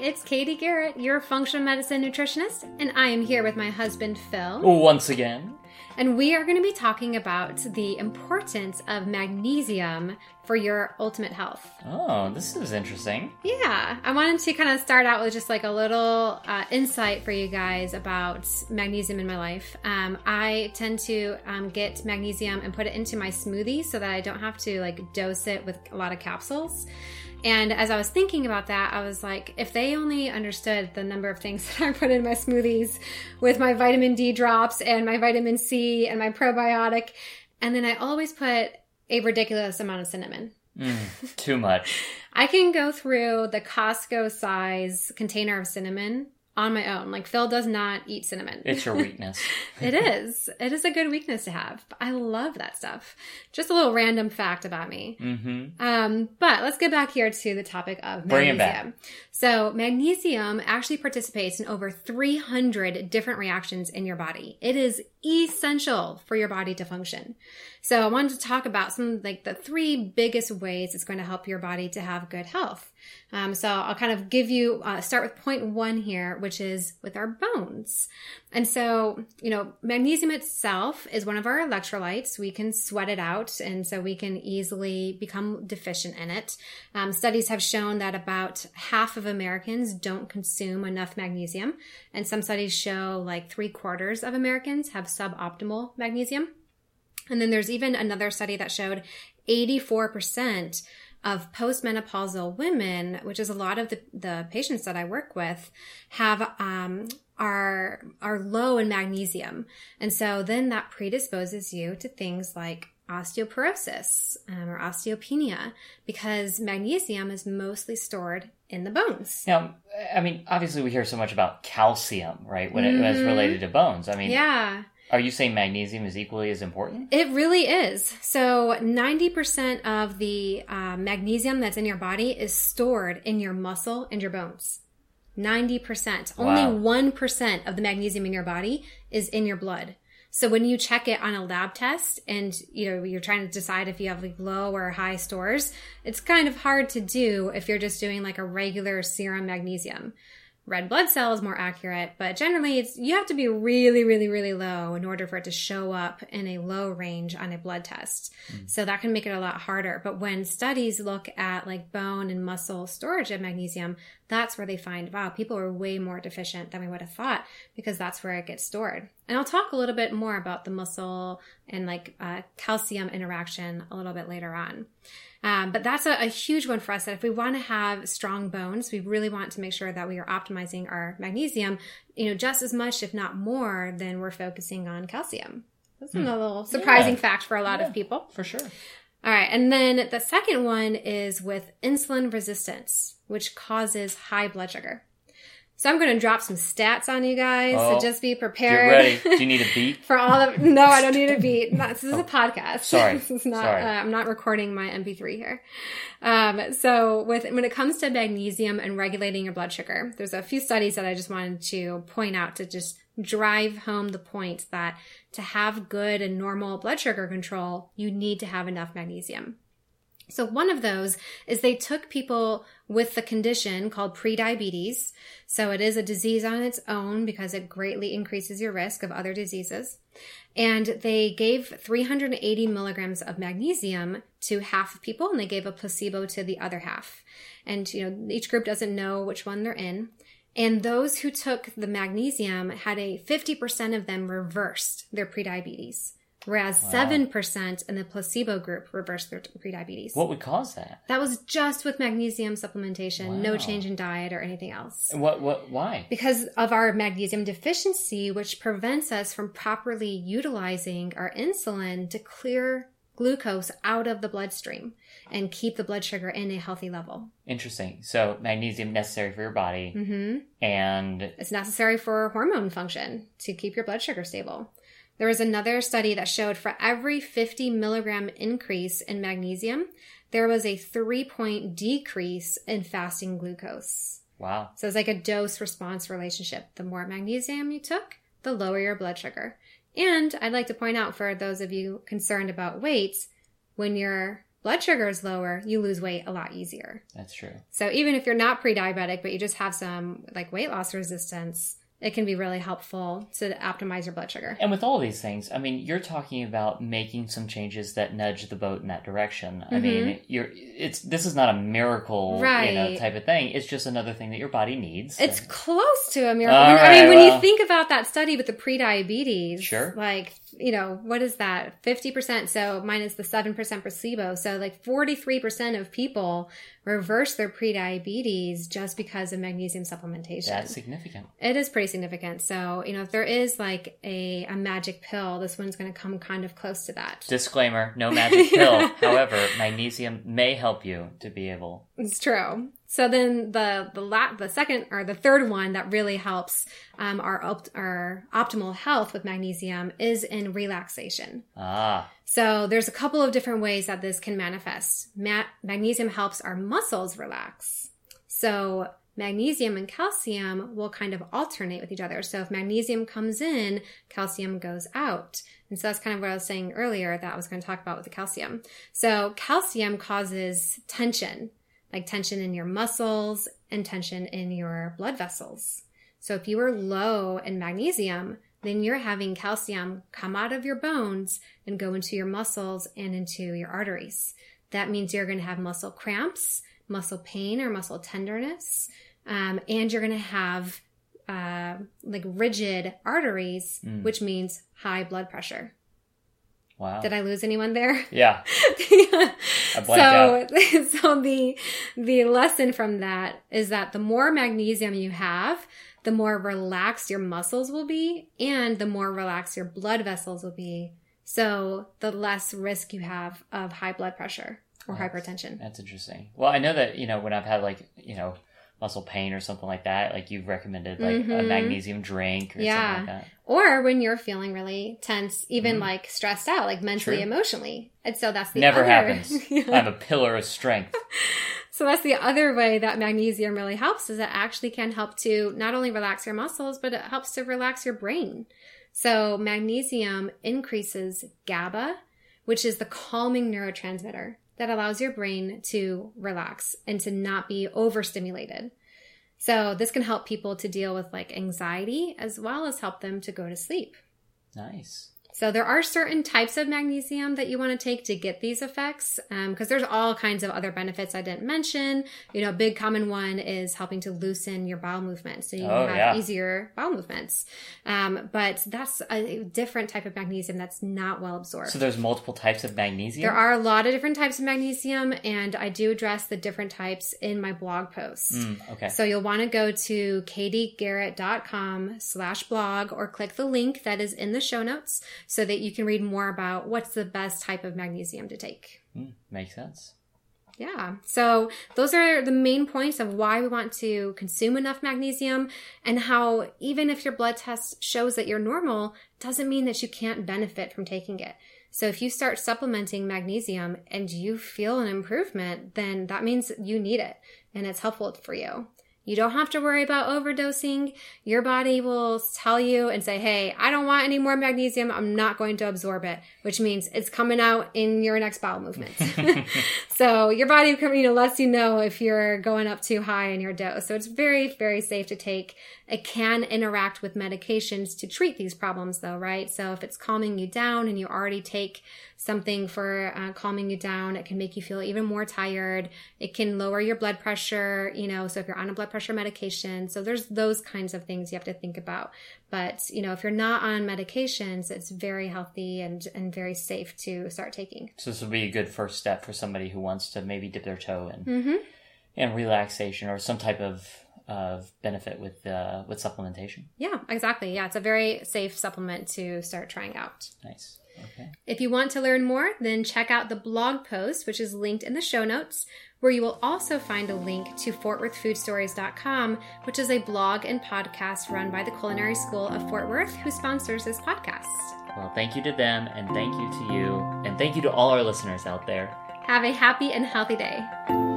it's Katie Garrett, your functional medicine nutritionist, and I am here with my husband Phil. Once again. And we are going to be talking about the importance of magnesium for your ultimate health. Oh, this is interesting. Yeah, I wanted to kind of start out with just like a little uh, insight for you guys about magnesium in my life. Um, I tend to um, get magnesium and put it into my smoothie so that I don't have to like dose it with a lot of capsules. And as I was thinking about that, I was like, if they only understood the number of things that I put in my smoothies with my vitamin D drops and my vitamin C and my probiotic, and then I always put a ridiculous amount of cinnamon. Mm, too much. I can go through the Costco size container of cinnamon on my own. Like Phil does not eat cinnamon. It's your weakness. it is. It is a good weakness to have. I love that stuff. Just a little random fact about me. Mm-hmm. Um, but let's get back here to the topic of Bring magnesium. it back. So magnesium actually participates in over 300 different reactions in your body. It is essential for your body to function. So I wanted to talk about some like the three biggest ways it's going to help your body to have good health. Um, so I'll kind of give you uh, start with point one here, which is with our bones. And so you know, magnesium itself is one of our electrolytes. We can sweat it out, and so we can easily become deficient in it. Um, studies have shown that about half of Americans don't consume enough magnesium, and some studies show like three quarters of Americans have suboptimal magnesium. And then there's even another study that showed 84% of postmenopausal women, which is a lot of the, the patients that I work with, have um, are are low in magnesium, and so then that predisposes you to things like osteoporosis um, or osteopenia because magnesium is mostly stored in the bones. Now, I mean, obviously, we hear so much about calcium, right? When it was related to bones. I mean, Yeah. Are you saying magnesium is equally as important? It really is. So, 90% of the uh, magnesium that's in your body is stored in your muscle and your bones. 90%. Wow. Only 1% of the magnesium in your body is in your blood. So when you check it on a lab test and you know you're trying to decide if you have like low or high stores, it's kind of hard to do if you're just doing like a regular serum magnesium red blood cell is more accurate, but generally it's you have to be really, really, really low in order for it to show up in a low range on a blood test. Mm. So that can make it a lot harder. But when studies look at like bone and muscle storage of magnesium, that's where they find, wow, people are way more deficient than we would have thought because that's where it gets stored. And I'll talk a little bit more about the muscle and like uh, calcium interaction a little bit later on. Um, but that's a, a huge one for us that if we want to have strong bones, we really want to make sure that we are optimizing our magnesium, you know, just as much, if not more, than we're focusing on calcium. That's a little surprising Yeah. fact for a lot Yeah. of people. For sure. All right. And then the second one is with insulin resistance, which causes high blood sugar. So I'm going to drop some stats on you guys. Oh, so just be prepared. ready. Do you need a beat? For all of no, I don't need a beat. This is a podcast. Oh, Sorry. this is not. Sorry. Uh, I'm not recording my MP3 here. Um, so with when it comes to magnesium and regulating your blood sugar, there's a few studies that I just wanted to point out to just drive home the point that to have good and normal blood sugar control, you need to have enough magnesium. So one of those is they took people with the condition called prediabetes. So it is a disease on its own because it greatly increases your risk of other diseases. And they gave 380 milligrams of magnesium to half of people and they gave a placebo to the other half. And, you know, each group doesn't know which one they're in. And those who took the magnesium had a 50% of them reversed their prediabetes, whereas 7% in the placebo group reversed their prediabetes. What would cause that? That was just with magnesium supplementation, no change in diet or anything else. What? What? Why? Because of our magnesium deficiency, which prevents us from properly utilizing our insulin to clear glucose out of the bloodstream and keep the blood sugar in a healthy level. Interesting. So magnesium necessary for your body, hmm and It's necessary for hormone function to keep your blood sugar stable. There was another study that showed for every 50 milligram increase in magnesium, there was a three point decrease in fasting glucose. wow. So it's like a dose response relationship. The more magnesium you took, the lower your blood sugar. And I'd like to point out for those of you concerned about weight, when you're blood sugar is lower, you lose weight a lot easier. That's true. So even if you're not pre-diabetic, but you just have some like weight loss resistance, it can be really helpful to optimize your blood sugar. And with all these things, I mean, you're talking about making some changes that nudge the boat in that direction. I mean, you're it's this is not a miracle, you know, Mm-hmm. Right. type of thing. It's just another thing that your body needs. It's And- close to a miracle. All I mean, right, when well. you think about that study with the pre-diabetes, Sure. like you know, what is that? Fifty percent. So minus the seven percent placebo. So like forty-three percent of people reverse their pre-diabetes just because of magnesium supplementation. that's significant. It is pretty significant. So you know, if there is like a a magic pill, this one's going to come kind of close to that. Disclaimer: No magic pill. However, magnesium may help you to be able. It's true. So then the the la- the second or the third one that really helps um, our opt- our optimal health with magnesium is in relaxation. Ah, So there's a couple of different ways that this can manifest. Ma- magnesium helps our muscles relax. So magnesium and calcium will kind of alternate with each other. So if magnesium comes in, calcium goes out. And so that's kind of what I was saying earlier that I was going to talk about with the calcium. So calcium causes tension, like tension in your muscles and tension in your blood vessels. So if you are low in magnesium, then you're having calcium come out of your bones and go into your muscles and into your arteries. That means you're going to have muscle cramps, muscle pain or muscle tenderness, um, and you're going to have uh, like rigid arteries, Mm. which means high blood pressure. wow. Did I lose anyone there? yeah, so, blanked so the the lesson from that is that the more magnesium you have, the more relaxed your muscles will be, and the more relaxed your blood vessels will be. So the less risk you have of high blood pressure or Yes. hypertension. that's interesting. Well, I know that you know when I've had like you know muscle pain or something like that, like you've recommended like a Mhm. magnesium drink or Yeah. something like that. Or when you're feeling really tense, even Mhm. like stressed out, like mentally, True. emotionally. And so that's the Never other- happens. Yeah. I'm a pillar of strength. So that's the other way that magnesium really helps is it actually can help to not only relax your muscles, but it helps to relax your brain. So magnesium increases GABA, which is the calming neurotransmitter that allows your brain to relax and to not be overstimulated. So this can help people to deal with like anxiety as well as help them to go to sleep. Nice. So there are certain types of magnesium that you want to take to get these effects, because there's all kinds of other benefits I didn't mention. You know, a big common one is helping to loosen your bowel movements, so you Oh, have yeah. easier bowel movements. Um, but that's a different type of magnesium that's not well absorbed. So there's multiple types of magnesium. There are a lot of different types of magnesium, and I do address the different types in my blog post. Mm, okay. So you'll want to go to katiegarrett.com slash blog or click the link that is in the show notes so that you can read more about what's the best type of magnesium to take. Mm, makes sense. Yeah. So those are the main points of why we want to consume enough magnesium and how even if your blood test shows that you're normal, doesn't mean that you can't benefit from taking it. So if you start supplementing magnesium and you feel an improvement, then that means you need it and it's helpful for you. You don't have to worry about overdosing. Your body will tell you and say, Hey, I don't want any more magnesium. I'm not going to absorb it, which means it's coming out in your next bowel movement. so your body, you know, lets you know if you're going up too high in your dose. So it's very, very safe to take. It can interact with medications to treat these problems though, right? So if it's calming you down and you already take something for uh, calming you down, it can make you feel even more tired. It can lower your blood pressure, you know, so if you're on a blood pressure medication. So there's those kinds of things you have to think about. But, you know, if you're not on medications, it's very healthy and, and very safe to start taking. So this would be a good first step for somebody who wants to maybe dip their toe in Mm-hmm. in relaxation or some type of of benefit with uh, with supplementation. Yeah, exactly. Yeah, it's a very safe supplement to start trying out. Nice. Okay. If you want to learn more, then check out the blog post, which is linked in the show notes, where you will also find a link to FortWorthFoodStories.com, which is a blog and podcast run by the Culinary School of Fort Worth, who sponsors this podcast. Well, thank you to them, and thank you to you, and thank you to all our listeners out there. Have a happy and healthy day.